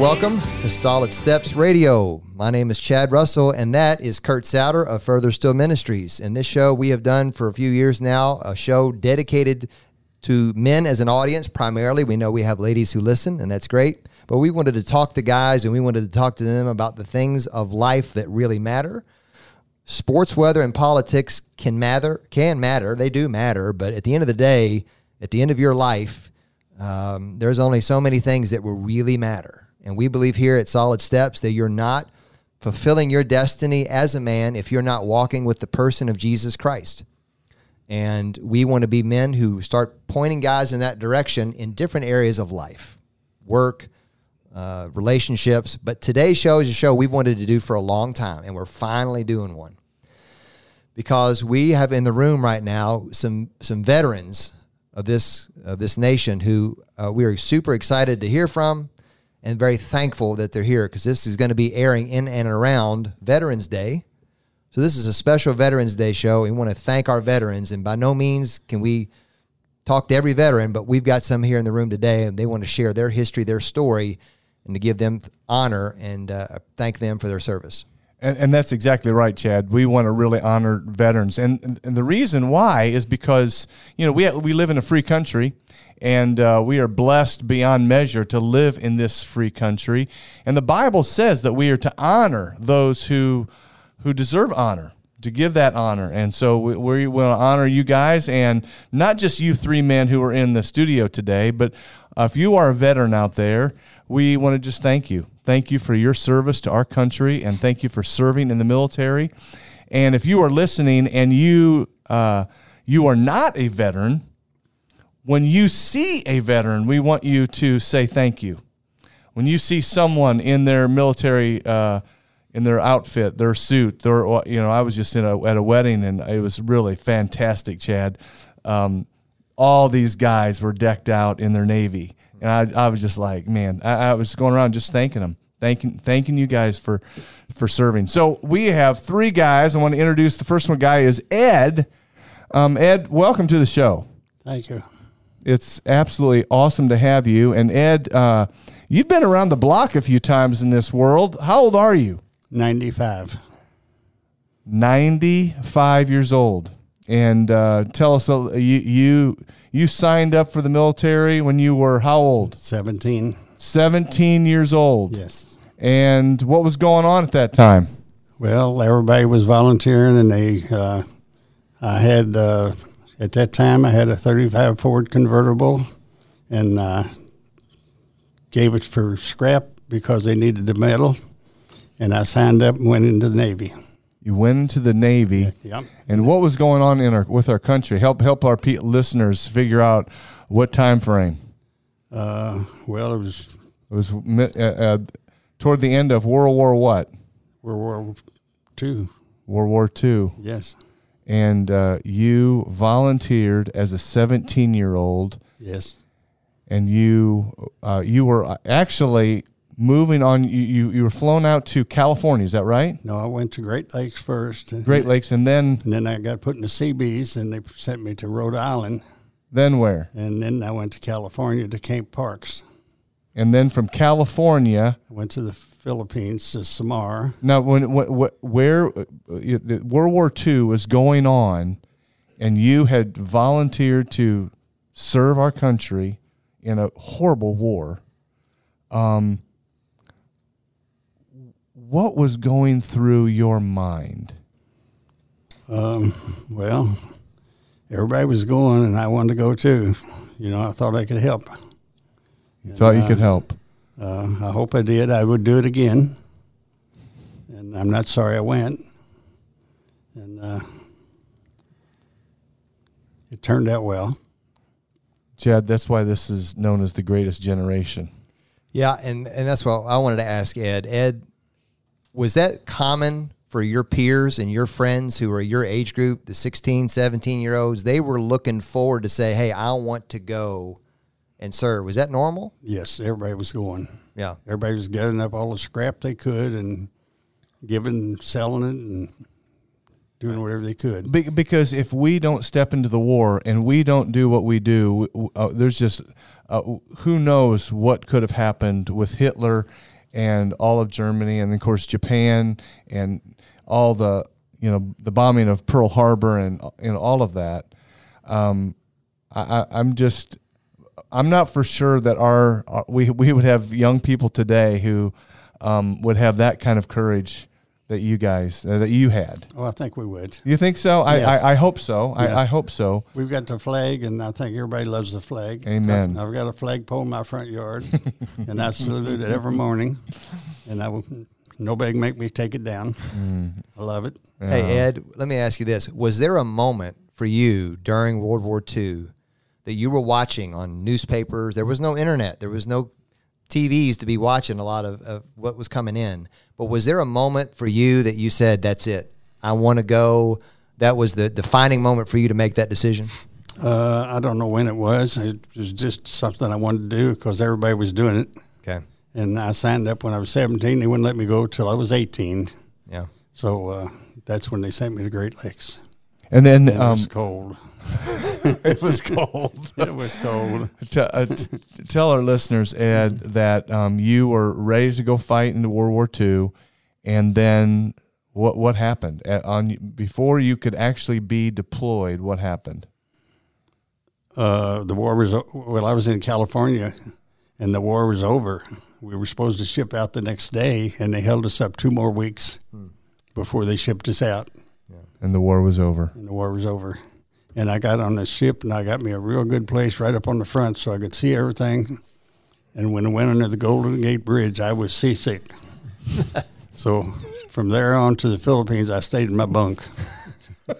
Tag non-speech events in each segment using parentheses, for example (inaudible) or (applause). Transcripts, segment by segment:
welcome to Solid Steps Radio. My name is Chad Russell, and that is Kurt Souter of Further Still Ministries. And this show we have done for a few years now, a show dedicated to men as an audience primarily. We know we have ladies who listen, and that's great. But we wanted to talk to guys, and we wanted to talk to them about the things of life that really matter. Sports, weather, and politics can matter. Can matter. They do matter. But at the end of the day, at the end of your life, um, there's only so many things that will really matter. And we believe here at Solid Steps that you're not fulfilling your destiny as a man if you're not walking with the person of Jesus Christ. And we want to be men who start pointing guys in that direction in different areas of life work, uh, relationships. But today's show is a show we've wanted to do for a long time, and we're finally doing one. Because we have in the room right now some, some veterans of this of this nation who uh, we are super excited to hear from and very thankful that they're here because this is going to be airing in and around Veterans Day. So this is a special Veterans Day show. We want to thank our veterans, and by no means can we talk to every veteran, but we've got some here in the room today, and they want to share their history, their story, and to give them honor and uh, thank them for their service. And, and, that's exactly right, Chad. We want to really honor veterans, and, and the reason why is because you know we we live in a free country, and uh, we are blessed beyond measure to live in this free country. And the Bible says that we are to honor those who who deserve honor, to give that honor. And so we, we honor you guys, and not just you three men who are in the studio today, but if you are a veteran out there, we want to just thank you Thank you for your service to our country and thank you for serving in the military. And if you are listening and you uh, you are not a veteran, when you see a veteran, we want you to say thank you. When you see someone in their military uh, in their outfit, their suit, their you know, I was just in a, at a wedding and it was really fantastic, Chad. Um, all these guys were decked out in their navy. And I, I was just like, man, I, I was going around just thanking them thanking thanking you guys for for serving. So we have three guys. I want to introduce the first one. Guy is Ed. Um, Ed, welcome to the show. Thank you. It's absolutely awesome to have you. And Ed, uh, you've been around the block a few times in this world. How old are you? Ninety-five. Ninety-five years old. And uh, tell us, uh, you you you signed up for the military when you were how old? Seventeen. 17 years old. Yes. And what was going on at that time? Well, everybody was volunteering, and they, uh, I had, uh, at that time, I had a 35 Ford convertible and uh, gave it for scrap because they needed the metal. And I signed up and went into the Navy. You went into the Navy. Yep. And what was going on in our with our country? Help help our pe- listeners figure out what time frame. Uh, well, it was it was uh, uh, toward the end of World War what? World War Two. World War Two. Yes. And uh, you volunteered as a 17 year old. Yes. And you uh, you were actually moving on. You, you you were flown out to California. Is that right? No, I went to Great Lakes first. (laughs) Great Lakes, and then and then I got put in the Seabees, and they sent me to Rhode Island. Then where? And then I went to California to Camp Parks. And then from California, I went to the Philippines to Samar. Now, when, when where uh, World War II was going on, and you had volunteered to serve our country in a horrible war, um, what was going through your mind? Um, well, everybody was going, and I wanted to go too. You know, I thought I could help. You thought you could uh, help. Uh, I hope I did. I would do it again, and I'm not sorry I went. And uh, it turned out well. Chad, that's why this is known as the greatest generation. Yeah, and and that's what I wanted to ask Ed. Ed, was that common for your peers and your friends who are your age group, the 16, 17 year olds, they were looking forward to say, Hey, I want to go and serve. Was that normal? Yes, everybody was going. Yeah. Everybody was gathering up all the scrap they could and giving, selling it. And doing whatever they could. Be- because if we don't step into the war and we don't do what we do, w- w- uh, there's just uh, who knows what could have happened with Hitler and all of Germany, and of course Japan and all the you know the bombing of Pearl Harbor and and all of that. Um, I, I, I'm just I'm not for sure that our, our we we would have young people today who um, would have that kind of courage that you guys uh, that you had. Oh, I think we would. You think so? I, Yes. I, I hope so. Yeah. I, I hope so. We've got the flag, and I think everybody loves the flag. Amen. I've, I've got a flagpole in my front yard, (laughs) and I salute it every morning. And I will, nobody can make me take it down. Mm. I love it. Hey Ed, let me ask you this: Was there a moment for you during World War II that you were watching on newspapers? There was no internet. There was no TVs to be watching a lot of, of what was coming in. But was there a moment for you that you said, "That's it. I want to go"? That was the defining moment for you to make that decision. Uh, I don't know when it was. It was just something I wanted to do because everybody was doing it. Okay. And I signed up when I was 17. They wouldn't let me go till I was 18. Yeah. So uh, that's when they sent me to Great Lakes. And then And it um, was cold. (laughs) it was cold. (laughs) It was cold. T- uh, t- tell our listeners, Ed, that um, you were ready to go fight into World War II, and then what what happened on before you could actually be deployed? What happened? Uh, the war was well. I was in California, and the war was over. We were supposed to ship out the next day, and they held us up two more weeks before they shipped us out, Yeah. And the war was over. and the war was over. And I got on the ship, and I got me a real good place right up on the front, so I could see everything. And when I went under the Golden Gate Bridge, I was seasick. (laughs) so from there on to the Philippines, I stayed in my bunk.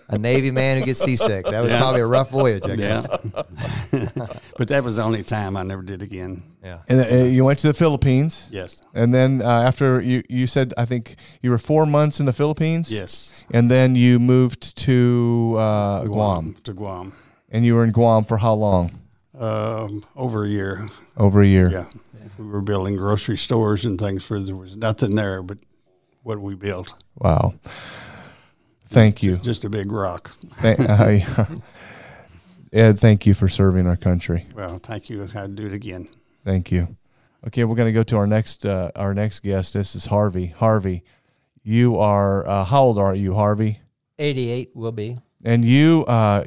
A Navy man who gets seasick. That was Yeah. probably a rough voyage, I guess. Yeah. (laughs) but that was the only time I never did again. Yeah. And uh, you went to the Philippines. Yes. And then uh, after you, you said, I think you were four months in the Philippines. Yes. And then you moved to uh, Guam. To Guam. And you were in Guam for how long? Um, over a year. Over a year. Yeah. We were building grocery stores and things where there was nothing there but what we built. Wow. Thank you. Just a big rock. Thank, (laughs) I, Ed, thank you for serving our country. Well, thank you. I'd do it again. Thank you. Okay, we're going to go to our next uh, our next guest. This is Harvey. Harvey, you are uh, how old are you, Harvey? 88 will be. And you uh,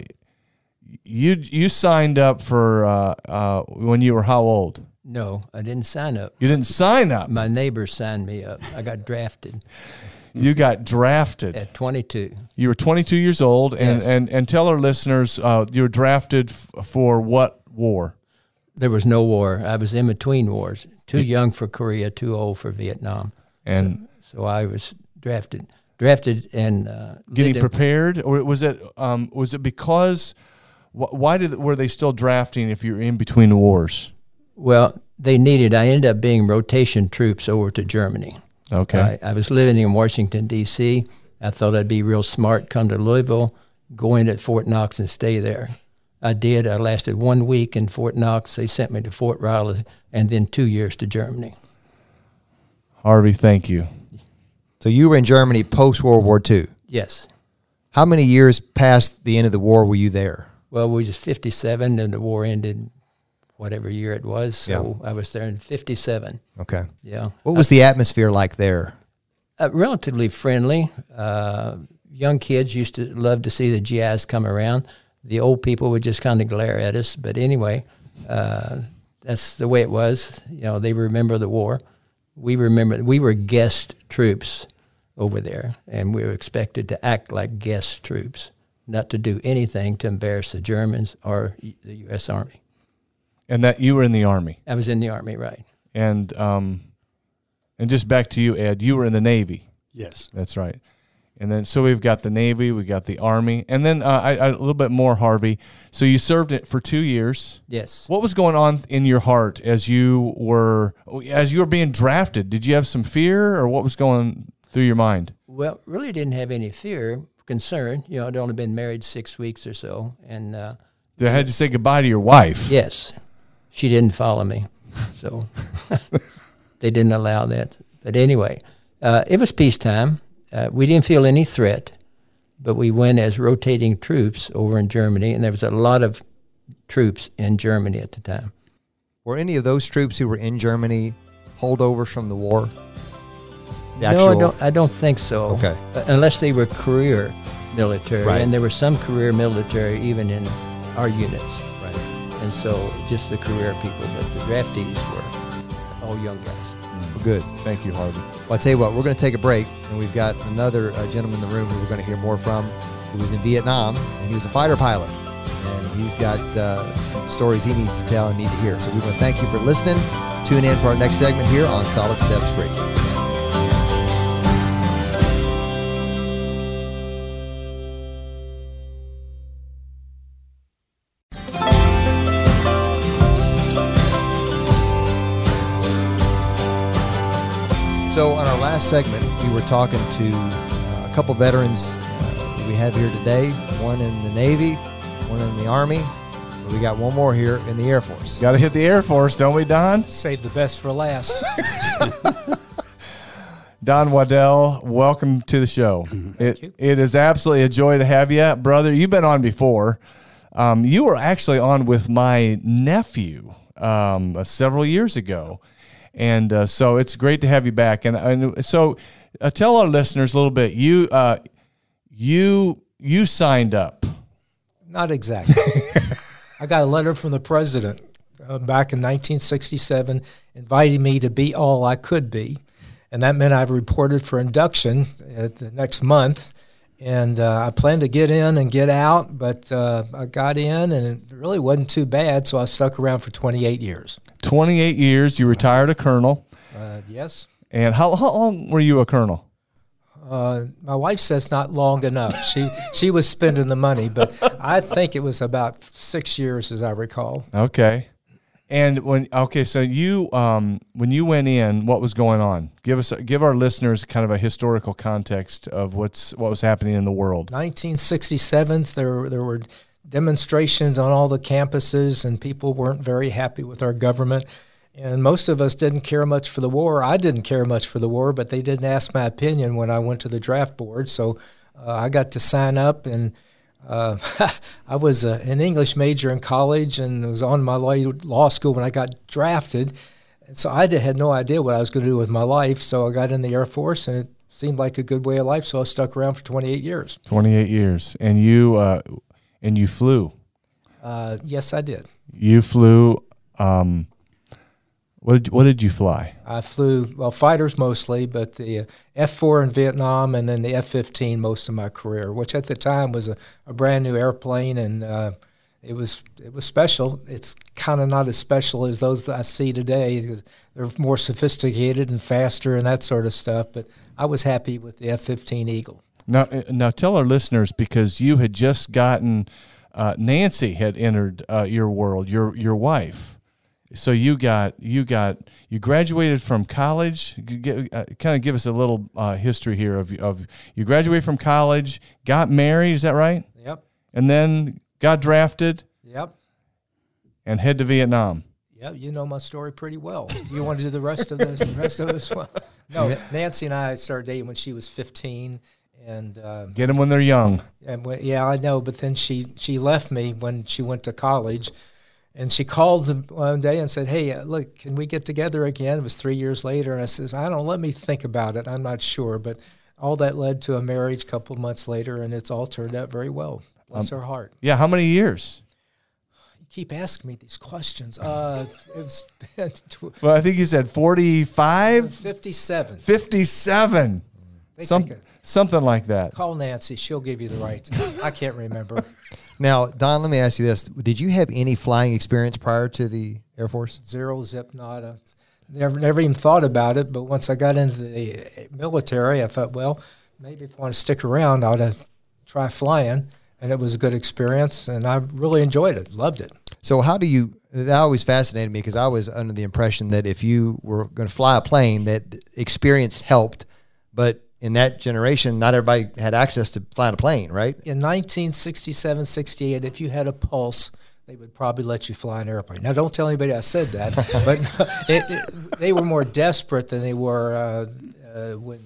you you signed up for uh, uh, when you were how old? No, I didn't sign up. You didn't sign up. My neighbor signed me up. I got drafted (laughs) You got drafted. at 22. You were 22 years old, and Yes. and and tell our listeners uh, you were drafted f- for what war? There was no war. I was in between wars. Too young for Korea, too old for Vietnam. And So I was drafted. Drafted and uh, getting prepared, or was it um, was it because wh- why did were they still drafting if you're in between wars? Well, they needed. I ended up being rotation troops over to Germany. Okay, I, I was living in Washington D.C. I thought I'd be real smart, come to Louisville, go in at Fort Knox and stay there. I did. I lasted one week in Fort Knox. They sent me to Fort Riley, and then two years to Germany. Harvey, thank you. So you were in Germany post World War II. Yes. How many years past the end of the war were you there? Well, we was 57, and the war ended, whatever year it was. So I was there in 57. Okay. Yeah. What was the atmosphere like there? uh, relatively friendly. Uh, young kids used to love to see the GIs come around. The old people would just kind of glare at us. But anyway, uh, that's the way it was. You know, they remember the war. We remember. We were guest troops over there, and we were expected to act like guest troops, not to do anything to embarrass the Germans or the U.S. Army. And that you were in the army, I was in the Army, right? and um, and just back to you, Ed. You were in the Navy. Yes. That's right. And then so we've got the Navy, we got the Army, and then uh, I, I, a little bit more, Harvey. So you served it for two years. Yes. What was going on in your heart as you were as you were being drafted? Did you have some fear, or what was going through your mind? Well, really didn't have any fear, concern. You know, I'd only been married six weeks or so, and uh, I had to say goodbye to your wife. yes, she didn't follow me, so (laughs) they didn't allow that. But anyway, uh, it was peacetime. Uh, we didn't feel any threat. but we went as rotating troops over in Germany, and there was a lot of troops in Germany at the time. Were any of those troops who were in Germany holdovers from the war? The no, I don't. I don't think so. Okay. Uh, unless they were career military, Right. and there were some career military even in our units. And so just the career people. But the draftees were all young guys. Well, good. Thank you, Harvey. Well, I tell you what, we're going to take a break, and we've got another uh, gentleman in the room who we're going to hear more from. Who was in Vietnam, and he was a fighter pilot, and he's got uh, some stories he needs to tell and need to hear. So we want to thank you for listening. Tune in for our next segment here on Solid Steps Radio. Last segment, we were talking to uh, a couple veterans uh, that we have here today one in the Navy, one in the Army. We got one more here in the Air Force. Got to hit the Air Force, don't we, Don? Save the best for last. (laughs) Don Waddell, welcome to the show. It, you. it is absolutely a joy to have you, brother. You've been on before. Um, you were actually on with my nephew um, uh, several years ago, and uh, so it's great to have you back. And, and so, uh, tell our listeners a little bit. You uh, you you signed up. Not exactly. (laughs) I got a letter from the president uh, back in 1967 inviting me to be all I could be. And that meant I reported for induction the next month. And uh, I planned to get in and get out, but uh, I got in and it really wasn't too bad. So I stuck around for 28 years. Twenty eight years. You retired a colonel. Uh, yes. And how, how long were you a colonel? Uh, my wife says not long enough. She she was spending the money, but I think it was about six years, as I recall. Okay. And when okay, so you um when you went in, what was going on? Give us give our listeners kind of a historical context of what's what was happening in the world. 1967s, there there were demonstrations on all the campuses, and people weren't very happy with our government. And most of us didn't care much for the war. I didn't care much for the war, but they didn't ask my opinion when I went to the draft board. So uh, I got to sign up, and uh, (laughs) I was a, an English major in college and was on my law law school when I got drafted. So I did, had no idea what I was going to do with my life. So I got in the Air Force, and it seemed like a good way of life. So I stuck around for 28 years. Twenty eight years, and you uh, and you flew. Uh, yes, I did. You flew. Um, what did, what did you fly? I flew well fighters mostly, but the uh, F4 in Vietnam and then the F15 most of my career, which at the time was a, a brand new airplane and uh, it was it was special. It's kind of not as special as those that I see today. They're more sophisticated and faster and that sort of stuff. But I was happy with the F15 Eagle. Now uh, now tell our listeners because you had just gotten uh, Nancy had entered uh, your world, your your wife. So you got you got you graduated from college. uh, kind of give us a little uh, history here of of you graduated from college, got married. Is that right? Yep. And then got drafted Yep. and head to Vietnam. Yeah, you know my story pretty well. You want to do the rest of the rest of this one? No, Nancy and I started dating when she was 15, and um, Get them when they're young. and when, yeah, I know. But then she she left me when she went to college, and she called one day and said, "Hey, uh, look, can we get together again?" It was three years later, and I said, "I don't. Let me think about it. I'm not sure." But all that led to a marriage a couple months later, and it's all turned out very well. Bless her heart. Yeah. How many years? You keep asking me these questions. Uh, (laughs) it's been tw- Well, I think you said 45, 57. 57, some, something like that. Call Nancy. She'll give you the right. I can't remember. (laughs) Now, Don, let me ask you this: Did you have any flying experience prior to the Air Force? Zero zip nada. Never, never even thought about it. But once I got into the eh, military, I thought, well, maybe if I want to stick around, I ought to try flying. And it was a good experience, and I really enjoyed it. Loved it. So, how do you? That always fascinated me because I was under the impression that if you were going to fly a plane, that experience helped, but in that generation, not everybody had access to flying a plane, right? In 1967, 68, if you had a pulse, they would probably let you fly an airplane. Now, don't tell anybody I said that, (laughs) but it, it, they were more desperate than they were uh, uh, when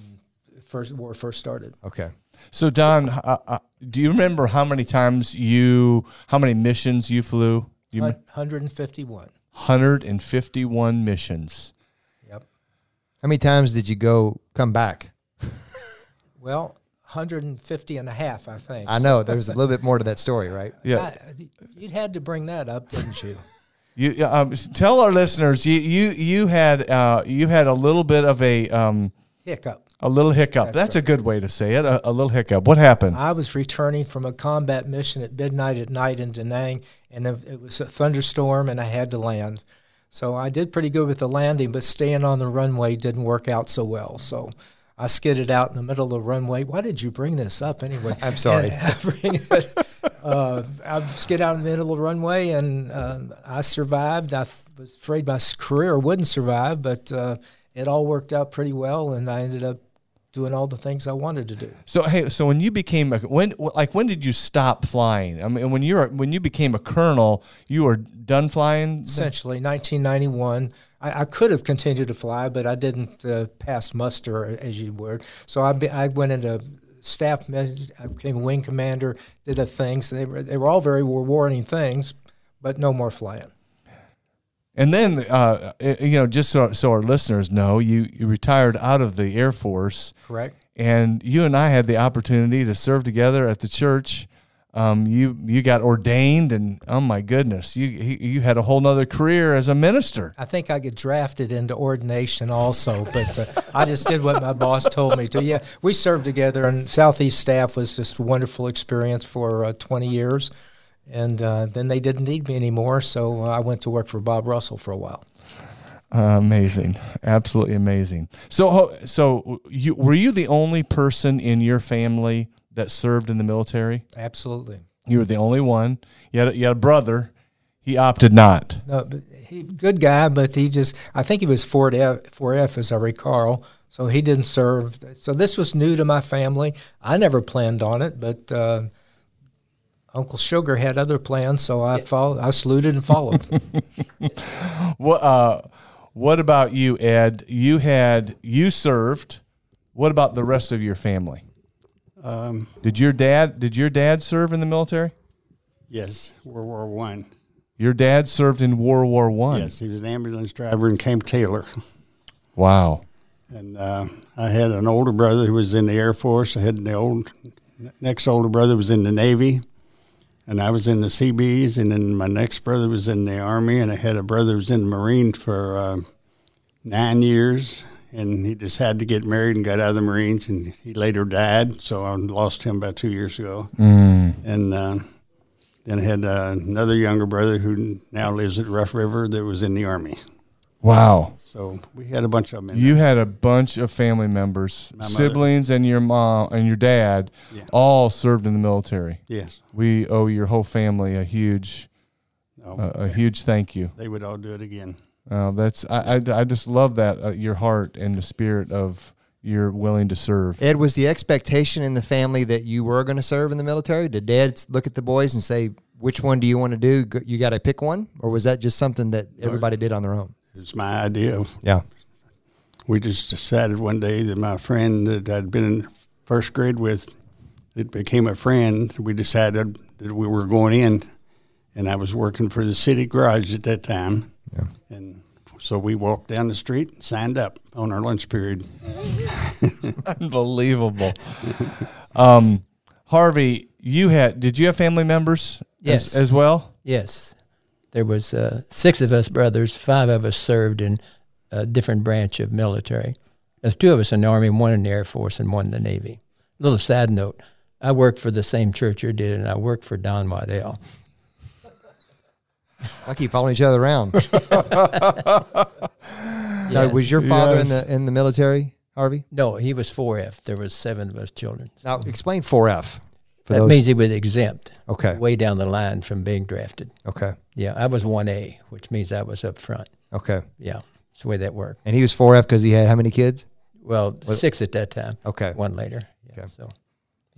first war first started. Okay. So Don, uh, uh, do you remember how many times you, how many missions you flew? You 151. 151 missions. Yep. How many times did you go come back? Well, 150 and a half, I think. I know there's a little bit more to that story, right? Yeah. I, you had to bring that up, didn't you? (laughs) You um, tell our listeners you you you had uh, you had a little bit of a um, Hiccup. a little hiccup. That's, That's a good way to say it. A, a little hiccup. What happened? I was returning from a combat mission at midnight at night in Da Nang, and it it was a thunderstorm, and I had to land. So I did pretty good with the landing, but staying on the runway didn't work out so well. So I skidded out in the middle of the runway. Why did you bring this up anyway? (laughs) I'm sorry. (laughs) I, bring it, uh, I skid out in the middle of the runway, and uh, I survived. I f- was afraid my career wouldn't survive, but uh, it all worked out pretty well, and I ended up doing all the things I wanted to do. So hey, so when you became a when like when did you stop flying? I mean, when you were when you became a colonel, you were done flying. essentially 1991 I, I could have continued to fly but i didn't uh, pass muster as you would. So I, be, I went into staff i became a wing commander did a things. They were, they were all very rewarding things but no more flying. And then, uh, you know, just so, so our listeners know, you, you retired out of the Air Force, correct. And you and I had the opportunity to serve together at the church. Um, you you got ordained, and oh my goodness, you you had a whole nother career as a minister. I think I get drafted into ordination also, but uh, I just did what my boss told me to. Yeah, we served together, and Southeast staff was just a wonderful experience for uh, 20 years. And uh, then they didn't need me anymore, so uh, I went to work for Bob Russell for a while. Uh, amazing, absolutely amazing. So, so you were you the only person in your family that served in the military? Absolutely. You were the only one. You had a, you had a brother. He opted not. No, but he good guy, but he just I think he was 4F, 4F as I recall. So he didn't serve. So this was new to my family. I never planned on it, but uh, Uncle Sugar had other plans, so I followed. I saluted and followed. (laughs) (laughs) What uh, what about you, Ed? You had you served. What about the rest of your family? Um, Did your dad did your dad serve in the military? yes, World War One. Your dad served in World War One. Yes, he was an ambulance driver in Camp Taylor. Wow. And uh, I had an older brother who was in the Air Force. I had the old next older brother was in the Navy, and I was in the Seabees. And then my next brother was in the Army, and I had a brother who was in the Marine for uh, nine years. And he decided to get married and got out of the Marines, and he later died. So I lost him about two years ago. And uh, then I had uh, another younger brother who now lives at Rough River that was in the Army. Wow. So we had a bunch of them. In You there. had a bunch of family members, siblings, and your mom and your dad, Yeah. all served in the military. Yes. We owe your whole family a huge, a, a huge thank you. they would all do it again. Uh, that's I, I, I just love that uh, your heart and the spirit of you're willing to serve. Ed, was the expectation in the family that you were going to serve in the military? Did Dad look at the boys and say, "Which one do you want to do? You got to pick one," or was that just something that everybody did on their own? It's my idea. Yeah. We just decided one day that my friend that I'd been in first grade with, that became a friend, we decided that we were going in, and I was working for the city garage at that time. Yeah. And so we walked down the street and signed up on our lunch period. (laughs) (laughs) Unbelievable. um, Harvey, you had did you have family members Yes. as, as well? Yes, there was uh, six of us brothers. Five of us served in a different branch of military. There's two of us in the army, one in the air force, and one in the navy. A little sad note: I worked for the same church you did, and I worked for Don Waddell. I keep following each other around. (laughs) (laughs) Now, Yes. was your father in the in the military, Harvey? No, he was 4F. There was seven of us children. Now, explain 4F. For that those- means he was exempt okay, way down the line from being drafted. okay, Yeah, I was 1A, which means I was up front. okay. Yeah, that's the way that worked. And he was 4F because he had how many kids? Well, six at that time. Okay. One later. Yeah, Okay. So.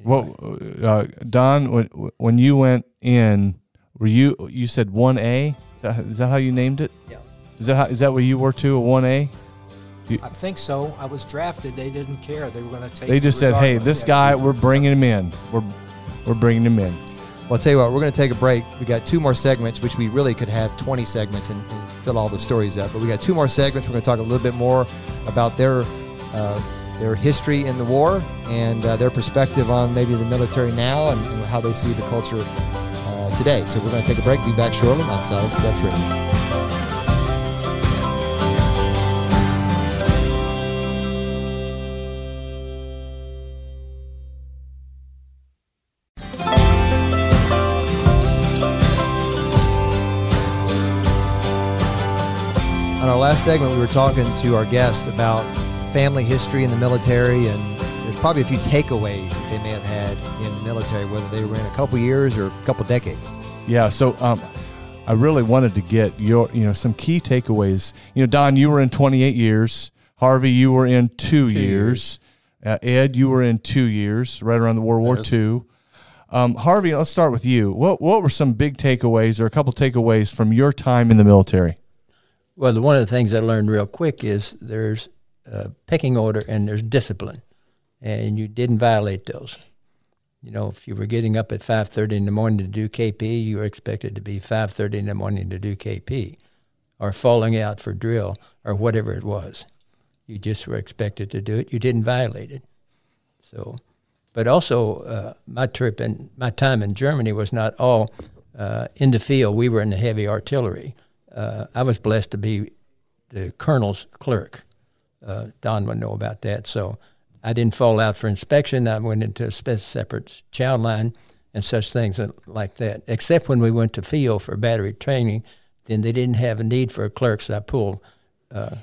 Well, uh, Don, when when you went in, were you you said one A? Is that, is that how you named it? Yeah. Is that how, is that where you were too? A one A? I think so. I was drafted. They didn't care. They were going to take. They just said, "Hey, this Yeah. guy, we're bringing him in. We're we're bringing him in." Well, I'll tell you what, we're going to take a break. We got two more segments, which we really could have 20 segments and, and fill all the stories up. But we got two more segments. We're going to talk a little bit more about their uh, their history in the war and uh, their perspective on maybe the military now and, and how they see the culture today. So we're going to take a break. Be back shortly on Solid Steps Radio. On our last segment, we were talking to our guests about family history in the military, and there's probably a few takeaways that they may have had in the military, whether they were in a couple years or a couple decades. Yeah, so um, I really wanted to get your, you know, some key takeaways. You know, Don, you were in 28 years. Harvey, you were in two, years. Uh, Ed, you were in two years, right around the World War Yes. II. Um, Harvey, let's start with you. What what were some big takeaways or a couple takeaways from your time in the military? Well, one of the things I learned real quick is there's a pecking order and there's discipline, and you didn't violate those. You know, if you were getting up at 5:30 in the morning to do KP, you were expected to be 5:30 in the morning to do KP, or falling out for drill or whatever it was. You just were expected to do it. You didn't violate it. So, but also uh, my trip and my time in Germany was not all uh, in the field. We were in the heavy artillery. Uh, I was blessed to be the colonel's clerk. Uh, Don would know about that. So I didn't fall out for inspection. I went into a separate chow line and such things like that. Except when we went to field for battery training, then they didn't have a need for a clerk, so I pulled uh,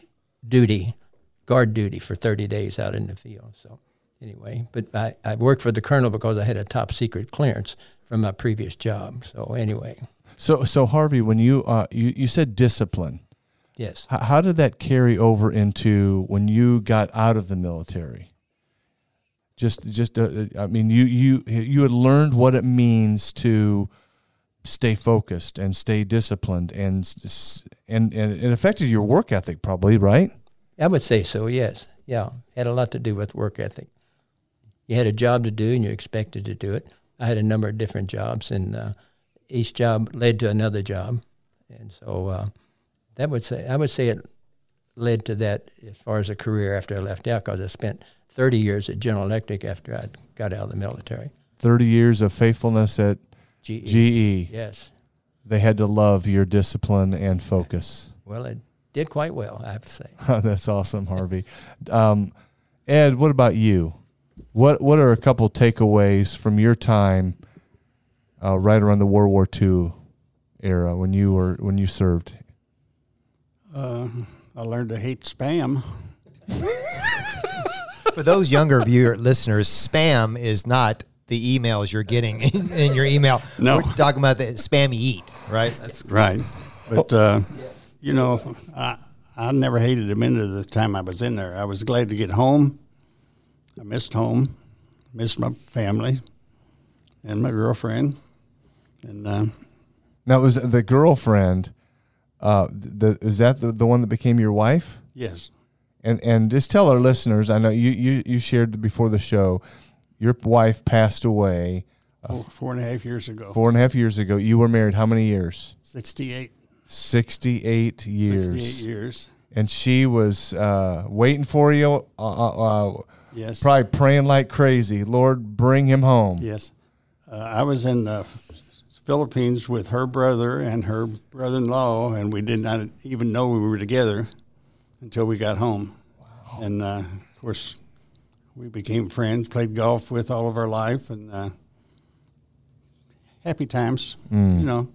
duty, guard duty for 30 days out in the field. So anyway, but I, I worked for the colonel because I had a top secret clearance from my previous job. So anyway, So so Harvey, when you uh, you you said discipline, yes. how, how did that carry over into when you got out of the military? Just just uh, I mean, you you you had learned what it means to stay focused and stay disciplined and and and it affected your work ethic probably, right? I would say so, yes. Yeah, had a lot to do with work ethic. You had a job to do and you're expected to do it. I had a number of different jobs, and uh, each job led to another job. And so uh, that would say, I would say it led to that as far as a career after I left out because I spent 30 years at General Electric after I got out of the military. 30 years of faithfulness at GE. GE. Yes. They had to love your discipline and focus. Well, it did quite well, I have to say. (laughs) That's awesome, Harvey. Um, Ed, what about you? What What are a couple takeaways from your time uh, right around the World War II era when you were when you served? Uh, I learned to hate spam. For those younger viewer listeners, spam is not the emails you're getting in, in your email. No. We're talking about the spam you eat, right? That's right. But, uh, you know, I, I never hated a minute of the time I was in there. I was glad to get home. I missed home, missed my family and my girlfriend. And uh, Now, was the girlfriend? Uh, the, is that the, the one that became your wife? yes, And and just tell our listeners. I know you you, you shared before the show. Your wife passed away four, four and a half years ago, four and a half years ago. You were married how many years? 68, 68 years. 68 years. And she was uh, waiting for you, uh, uh, uh, Yes. probably praying like crazy. Lord, bring him home. Yes. Uh, I was in Philippines with her brother and her brother in law, and we did not even know we were together until we got home. And uh, of course, we became friends, played golf with all of our life, and uh, happy times, you know,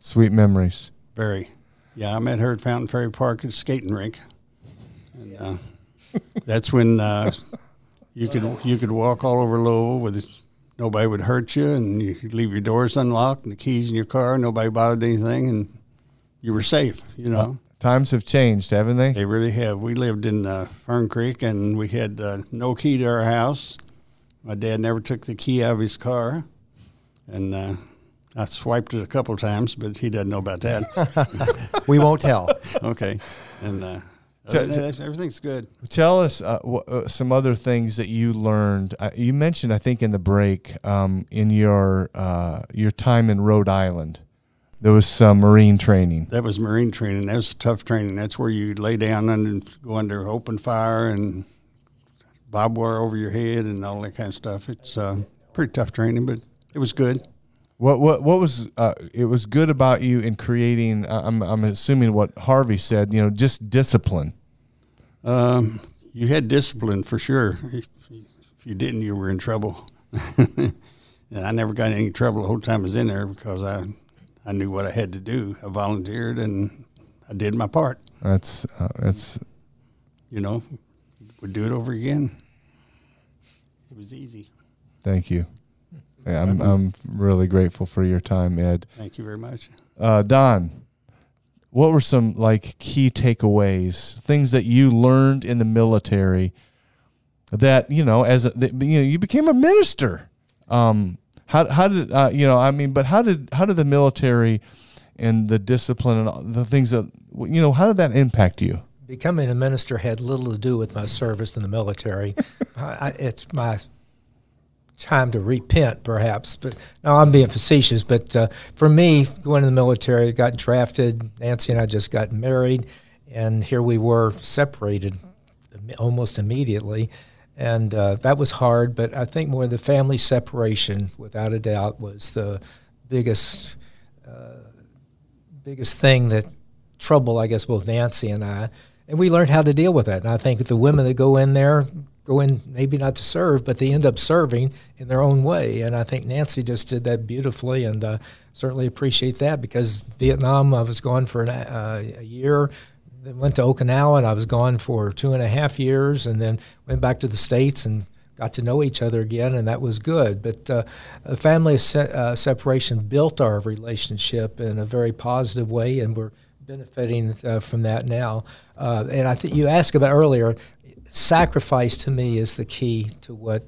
Sweet memories. very. Yeah, I met her at Fontaine Ferry Park at skating rink. And uh, (laughs) that's when uh, you could you could walk all over Louisville with nobody would hurt you, and you leave your doors unlocked and the keys in your car. Nobody bothered anything, and you were safe. You know, Times have changed, haven't they? they really have. We lived in uh, Fern Creek, and we had uh, no key to our house. My dad never took the key out of his car, and uh, I swiped it a couple times, but he doesn't know about that. (laughs) We won't tell. (laughs) okay, and that, everything's good. Tell us uh, uh, some other things that you learned. Uh, you mentioned, I think, in the break, um, in your uh, your time in Rhode Island, there was some Marine training. That was Marine training. That was tough training. That's where you lay down and go under open fire and barbed wire over your head and all that kind of stuff. It's uh, pretty tough training, but it was good. What what what was uh, it was good about you in creating? Uh, I'm I'm assuming what Harvey said. You know, just discipline. Um, you had discipline for sure. If, if you didn't, you were in trouble. (laughs) and I never got in any trouble the whole time I was in there because I I knew what I had to do. I volunteered and I did my part. That's uh, that's You know, would do it over again. It was easy. thank you. Yeah, I'm I'm really grateful for your time, Ed. Thank you very much. Uh, Don, what were some like key takeaways, things that you learned in the military that you know as a, that, you know you became a minister? Um, how how did uh, you know? I mean, but how did how did the military and the discipline and all the things that you know how did that impact you? Becoming a minister had little to do with my service in the military. (laughs) I, I- it's my time to repent, perhaps. But no, I'm being facetious. But uh, for me, going to the military, got drafted. Nancy and I just got married, and here we were separated almost immediately. And uh, that was hard, but I think more the family separation, without a doubt, was the biggest biggest thing that trouble, I guess, both Nancy and I. And we learned how to deal with that. And I think the women that go in there go in maybe not to serve, but they end up serving in their own way. And I think Nancy just did that beautifully, and uh, certainly appreciate that because Vietnam, I was gone for an, uh, a year. Then went to Okinawa, and I was gone for two and a half years, and then went back to the states and got to know each other again, and that was good. But uh, the family se- uh, separation built our relationship in a very positive way, and we're benefiting uh, from that now. Uh, and I think you asked about earlier, sacrifice to me is the key to what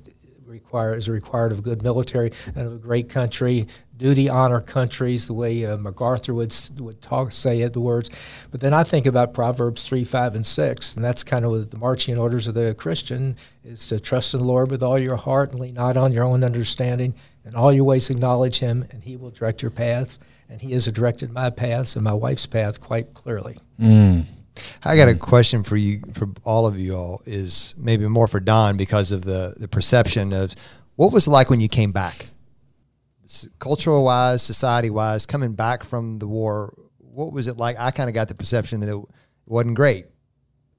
require is required of a good military and of a great country. Duty, honor countries, the way uh, MacArthur would would talk, say it, the words. But then I think about Proverbs three, five, and six, and that's kind of the marching orders of the Christian is to trust in the Lord with all your heart and lean not on your own understanding. In all your ways acknowledge Him, and He will direct your paths. And He has directed my paths and my wife's path quite clearly. I got a hmm. question for you, for all of you all, is maybe more for Don because of the the perception of what was it like when you came back, cultural wise, society wise, coming back from the war. What was it like? I kind of got the perception that it wasn't great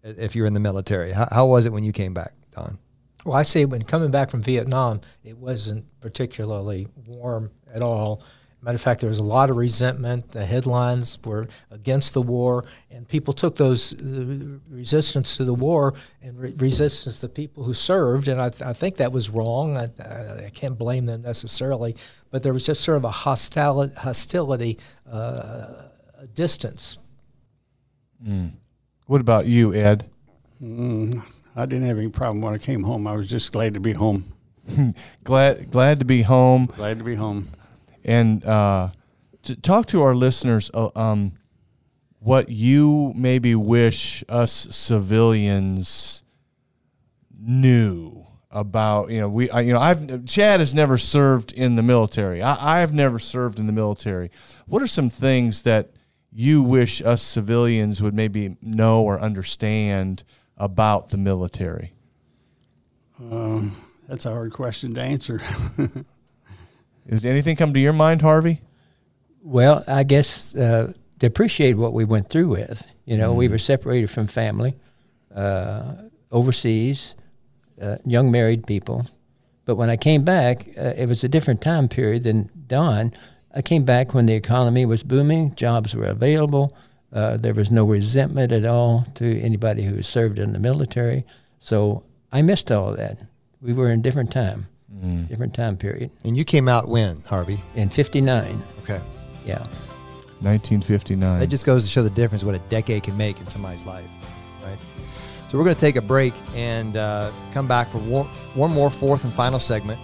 if you're in the military. How, how was it when you came back, Don? Well, I say when coming back from Vietnam, it wasn't particularly warm at all. Matter of fact, there was a lot of resentment. The headlines were against the war, and people took those uh, resistance to the war and re- resistance to people who served. And I, th- I think that was wrong. I, I, I can't blame them necessarily, but there was just sort of a hostility, hostility uh, a distance. What about you, Ed? Mm, I didn't have any problem when I came home. I was just glad to be home. (laughs) Glad glad to be home. Glad to be home. And uh, to talk to our listeners uh, um, what you maybe wish us civilians knew about you know we I, you know I've Chad has never served in the military. I, I've never served in the military. What are some things that you wish us civilians would maybe know or understand about the military? Um, that's a hard question to answer. (laughs) is anything come to your mind Harvey Well, I guess uh, to appreciate what we went through with. You know, we were separated from family, uh, overseas, uh, young married people. But when I came back, uh, it was a different time period than Don. I came back when the economy was booming, jobs were available. Uh, there was no resentment at all to anybody who served in the military. So I missed all of that. We were in a different time, different time period. And you came out when, Harvey? In 59, Okay. yeah. 1959 That just goes to show the difference what a decade can make in somebody's life, right? So we're going to take a break and uh, come back for one, one more fourth and final segment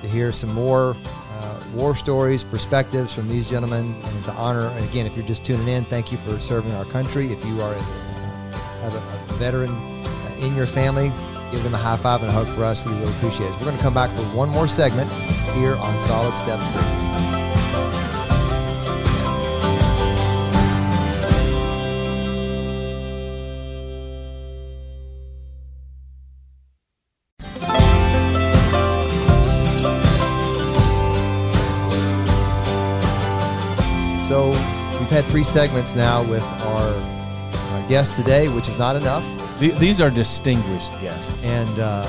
to hear some more uh, war stories, perspectives from these gentlemen, and to honor. And again, if you're just tuning in, thank you for serving our country. If you are in the have a, a veteran uh, in your family, give them a high five and a hug for us. We really appreciate it. We're going to come back for one more segment here on Solid Step 3. So we've had three segments now with our, our guest today, which is not enough. Th- these are distinguished guests. and uh,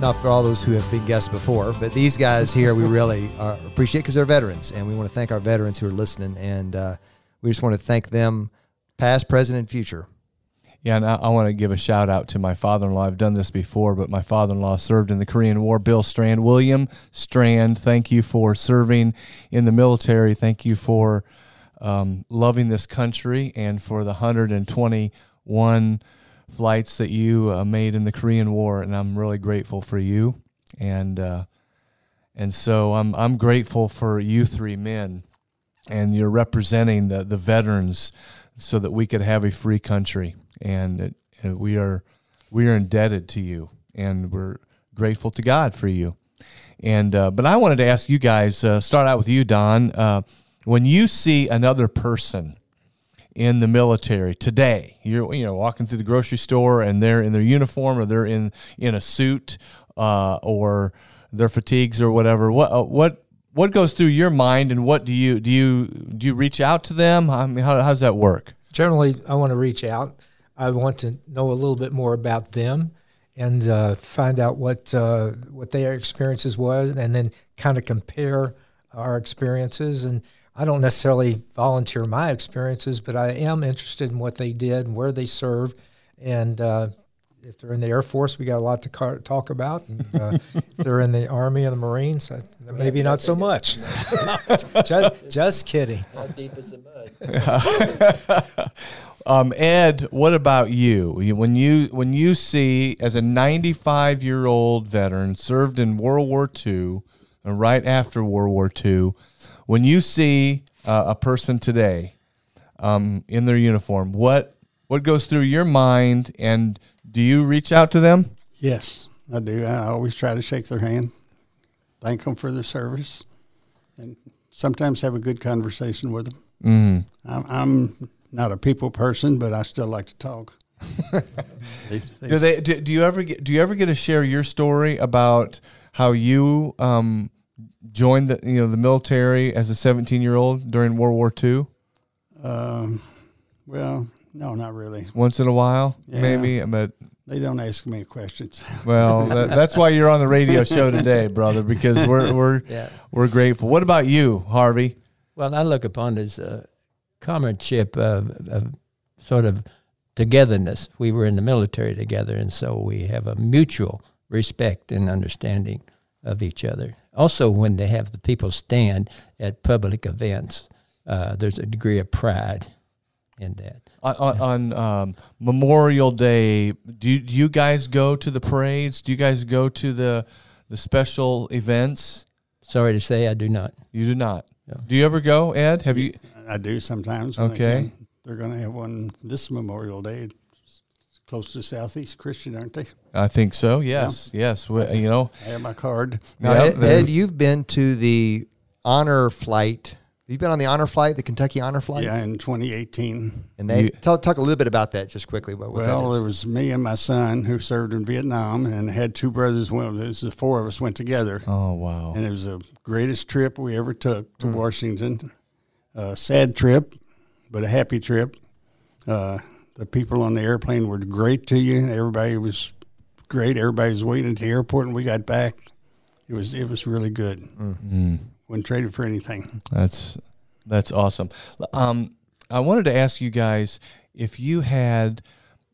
not for all those who have been guests before, but these guys here we really uh, appreciate because they're veterans, and we want to thank our veterans who are listening, and uh, we just want to thank them, past, present, and future. Yeah, and I, I want to give a shout out to my father in law. I've done this before, but my father in law served in the Korean War. Bill Strand, William Strand, thank you for serving in the military. Thank you for um, loving this country and for the 121 flights that you uh, made in the Korean War. And I'm really grateful for you. And uh, and so I'm I'm grateful for you three men, and you're representing the the veterans, so that we could have a free country. And it, uh, we are we are indebted to you, and we're grateful to God for you. And uh, but I wanted to ask you guys. Uh, start out with you, Don. Uh, when you see another person in the military today, you're you know walking through the grocery store and they're in their uniform or they're in in a suit uh, or their fatigues or whatever. What uh, what what goes through your mind and what do you do you do you reach out to them? I mean, how, how does that work? Generally, I want to reach out. I want to know a little bit more about them and uh, find out what uh, what their experiences was, and then kind of compare our experiences. And I don't necessarily volunteer my experiences, but I am interested in what they did and where they served. And uh, if they're in the Air Force, we got a lot to car- talk about. And, uh, if they're in the Army and the Marines, uh, maybe not so much. (laughs) just, just kidding. How deep is the mud? (laughs) Um, Ed, what about you? You- When you when you see as a 95 year old veteran served in World War II and right after World War II, when you see uh, a person today um, in their uniform, what what goes through your mind, and do you reach out to them? Yes, I do. I always try to shake their hand, thank them for their service, and sometimes have a good conversation with them. Mm. I'm, I'm not a people person, but I still like to talk. (laughs) They- they Do they? Do, do you ever get? Do you ever get to share your story about how you um, joined the you know the military as a 17 year old during World War II? Um, well, no, not really. once in a while, Yeah. maybe. But They don't ask me questions. well, (laughs) that, that's why you're on the radio show today, brother, because we're (laughs) we're Yeah. we're grateful. What about you, Harvey? Well, I look upon it as a comradeship of, of sort of togetherness. We were in the military together, and so we have a mutual respect and understanding of each other. Also, when they have the people stand at public events, uh, there's a degree of pride in that. On, on, on um, Memorial Day, do you, do you guys go to the parades? Do you guys go to the the special events? Sorry to say, I do not. You do not. No. Do you ever go, Ed? Have you? I do sometimes. When I Okay. They're going to have one this Memorial Day. It's close to Southeast Christian, aren't they? I think so. Yes, yes. We, you know, I have my card. Now, Yeah, Ed, Ed, you've been to the honor flight. You've been on the honor flight, the Kentucky honor flight, Yeah, in 2018. and they You- tell, talk a little bit about that just quickly. What, what Well, is. it was me and my son who served in Vietnam and had two brothers. Well, it was the four of us went together. oh wow. And it was the greatest trip we ever took to Washington. A sad trip, but a happy trip. Uh, the people on the airplane were great to you. Everybody was great. Everybody was waiting at the airport, and we got back. It was it was really good. Mm. Wouldn't trade it for anything. That's that's awesome. Um, I wanted to ask you guys if you had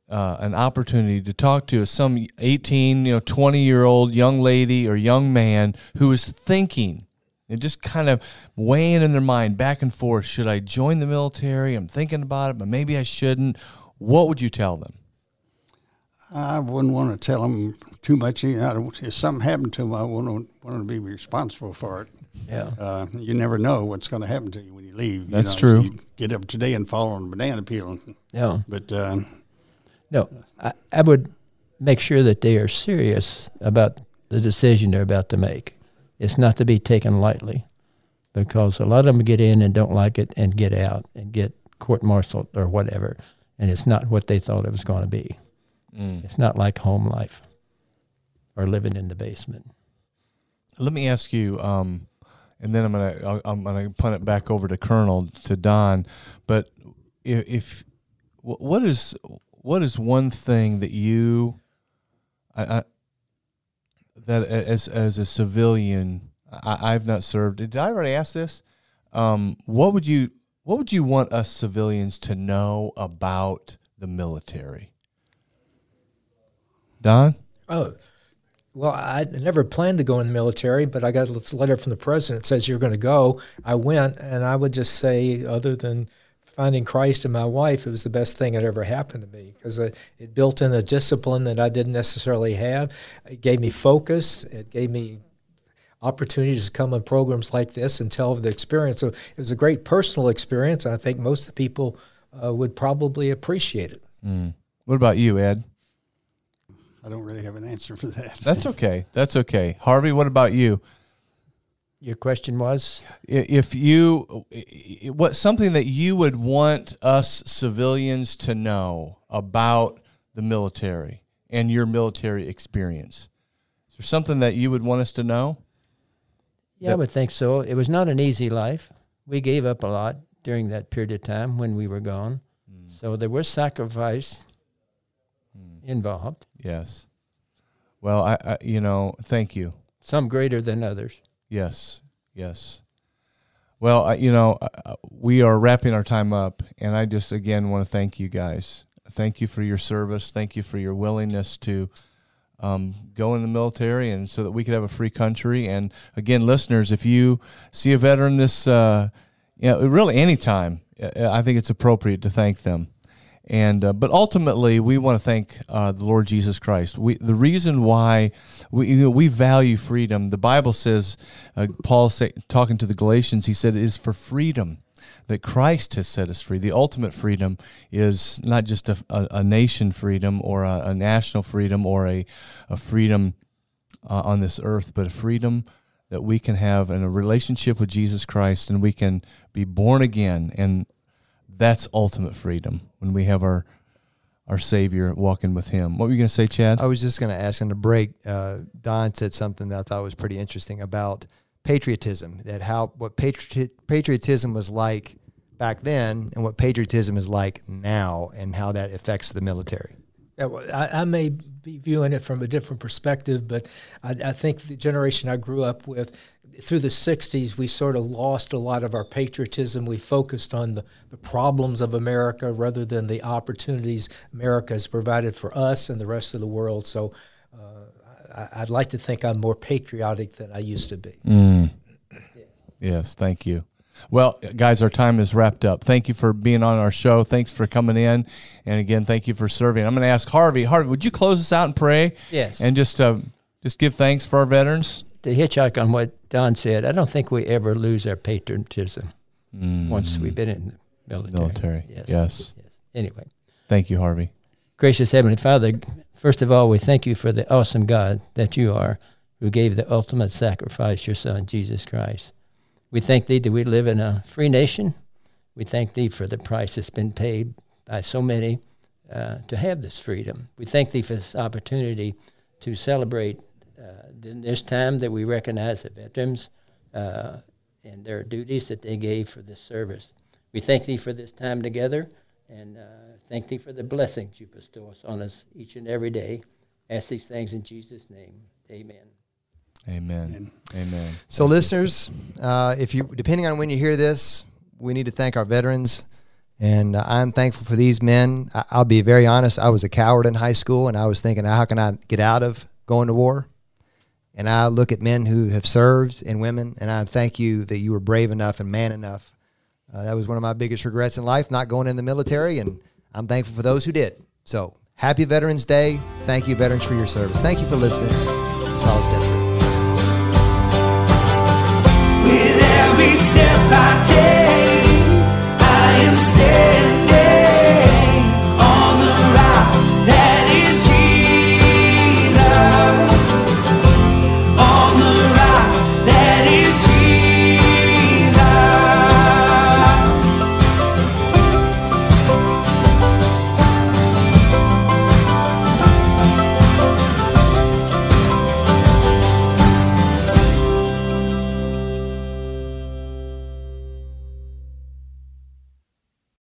uh, an opportunity to talk to some 18, you know, 20 year old young lady or young man who is thinking and just kind of weighing in their mind back and forth. Should I join the military? I'm thinking about it, but maybe I shouldn't. What would you tell them? I wouldn't want to tell them too much. You know, if something happened to them, I wouldn't want to be responsible for it. Yeah. Uh, you never know what's going to happen to you when you leave. you That's know, true. you get up today and fall on a banana peel. Yeah. But um, No, I, I would make sure that they are serious about the decision they're about to make. It's not to be taken lightly because a lot of them get in and don't like it and get out and get court martialed or whatever. And it's not what they thought it was going to be. Mm. It's not like home life or living in the basement. Let me ask you, um, and then I'm gonna I'll, I'm gonna punt it back over to Colonel to Don. But if, if what is what is one thing that you I, I that as as a civilian I, I've not served. Did I already ask this? Um, what would you what would you want us civilians to know about the military? Don? Oh, well, I never planned to go in the military, but I got a letter from the president that says you're going to go. I went, and I would just say, other than finding Christ and my wife, it was the best thing that ever happened to me because it, it built in a discipline that I didn't necessarily have. It gave me focus. It gave me opportunities to come on programs like this and tell of the experience. So it was a great personal experience, and I think most of the people uh, would probably appreciate it. Mm. What about you, Ed? I don't really have an answer for that. That's okay. That's okay. Harvey, what about you? Your question was? If you, what something that you would want us civilians to know about the military and your military experience? Is there something that you would want us to know? Yeah, I would think so. It was not an easy life. We gave up a lot during that period of time when we were gone. So there was sacrifice involved, Yes. Well, I, I, you know, thank you. some greater than others. Yes, yes. Well, I, you know, uh, uh, we are wrapping our time up, and I just again want to thank you guys. Thank you for your service. Thank you for your willingness to um, go in the military, and so that we could have a free country. And again, listeners, if you see a veteran this, uh, you know, really anytime, uh, I think it's appropriate to thank them. And uh, but ultimately, we want to thank uh, the Lord Jesus Christ. We the reason why we you know, we value freedom. The Bible says, uh, Paul say, talking to the Galatians, he said, "It is for freedom that Christ has set us free." The ultimate freedom is not just a, a, a nation freedom or a, a national freedom or a a freedom uh, on this earth, but a freedom that we can have in a relationship with Jesus Christ, and we can be born again and that's ultimate freedom when we have our our Savior walking with Him. What were you going to say, Chad? I was just going to ask on the break. Uh, Don said something that I thought was pretty interesting about patriotism. That how what patriot, patriotism was like back then, and what patriotism is like now, and how that affects the military. Yeah, well, I, I may be viewing it from a different perspective, but I, I think the generation I grew up with, through the 60s, we sort of lost a lot of our patriotism. We focused on the, the problems of America rather than the opportunities America has provided for us and the rest of the world. So I, I'd like to think I'm more patriotic than I used to be. Mm. Yes, thank you. Well, guys, our time is wrapped up. Thank you for being on our show. Thanks for coming in, and again, thank you for serving. I'm going to ask Harvey. Harvey, would you close us out and pray? Yes. And just uh, just give thanks for our veterans. to hitchhike on what Don said, I don't think we ever lose our patriotism once we've been in the military. Military, Yes. yes. yes. Anyway, Thank you, Harvey. gracious Heavenly Father, first of all, we thank you for the awesome God that you are, who gave the ultimate sacrifice, your Son, Jesus Christ. We thank thee that we live in a free nation. We thank thee for the price that's been paid by so many uh, to have this freedom. We thank thee for this opportunity to celebrate uh, this time that we recognize the veterans uh, and their duties that they gave for this service. We thank thee for this time together and uh, thank thee for the blessings you bestow us on us each and every day. Ask these things in Jesus' name. Amen. Amen. Amen. So, listeners, uh, if you depending on when you hear this, we need to thank our veterans, and uh, I'm thankful for these men. I, I'll be very honest. I was a coward in high school, and I was thinking, how can I get out of going to war? And I look at men who have served and women, and I thank you that you were brave enough and man enough. Uh, that was one of my biggest regrets in life, not going in the military, and I'm thankful for those who did. So happy Veterans Day. Thank you, veterans, for your service. Thank you for listening. Solid Step Free. With every step I take, I am standing.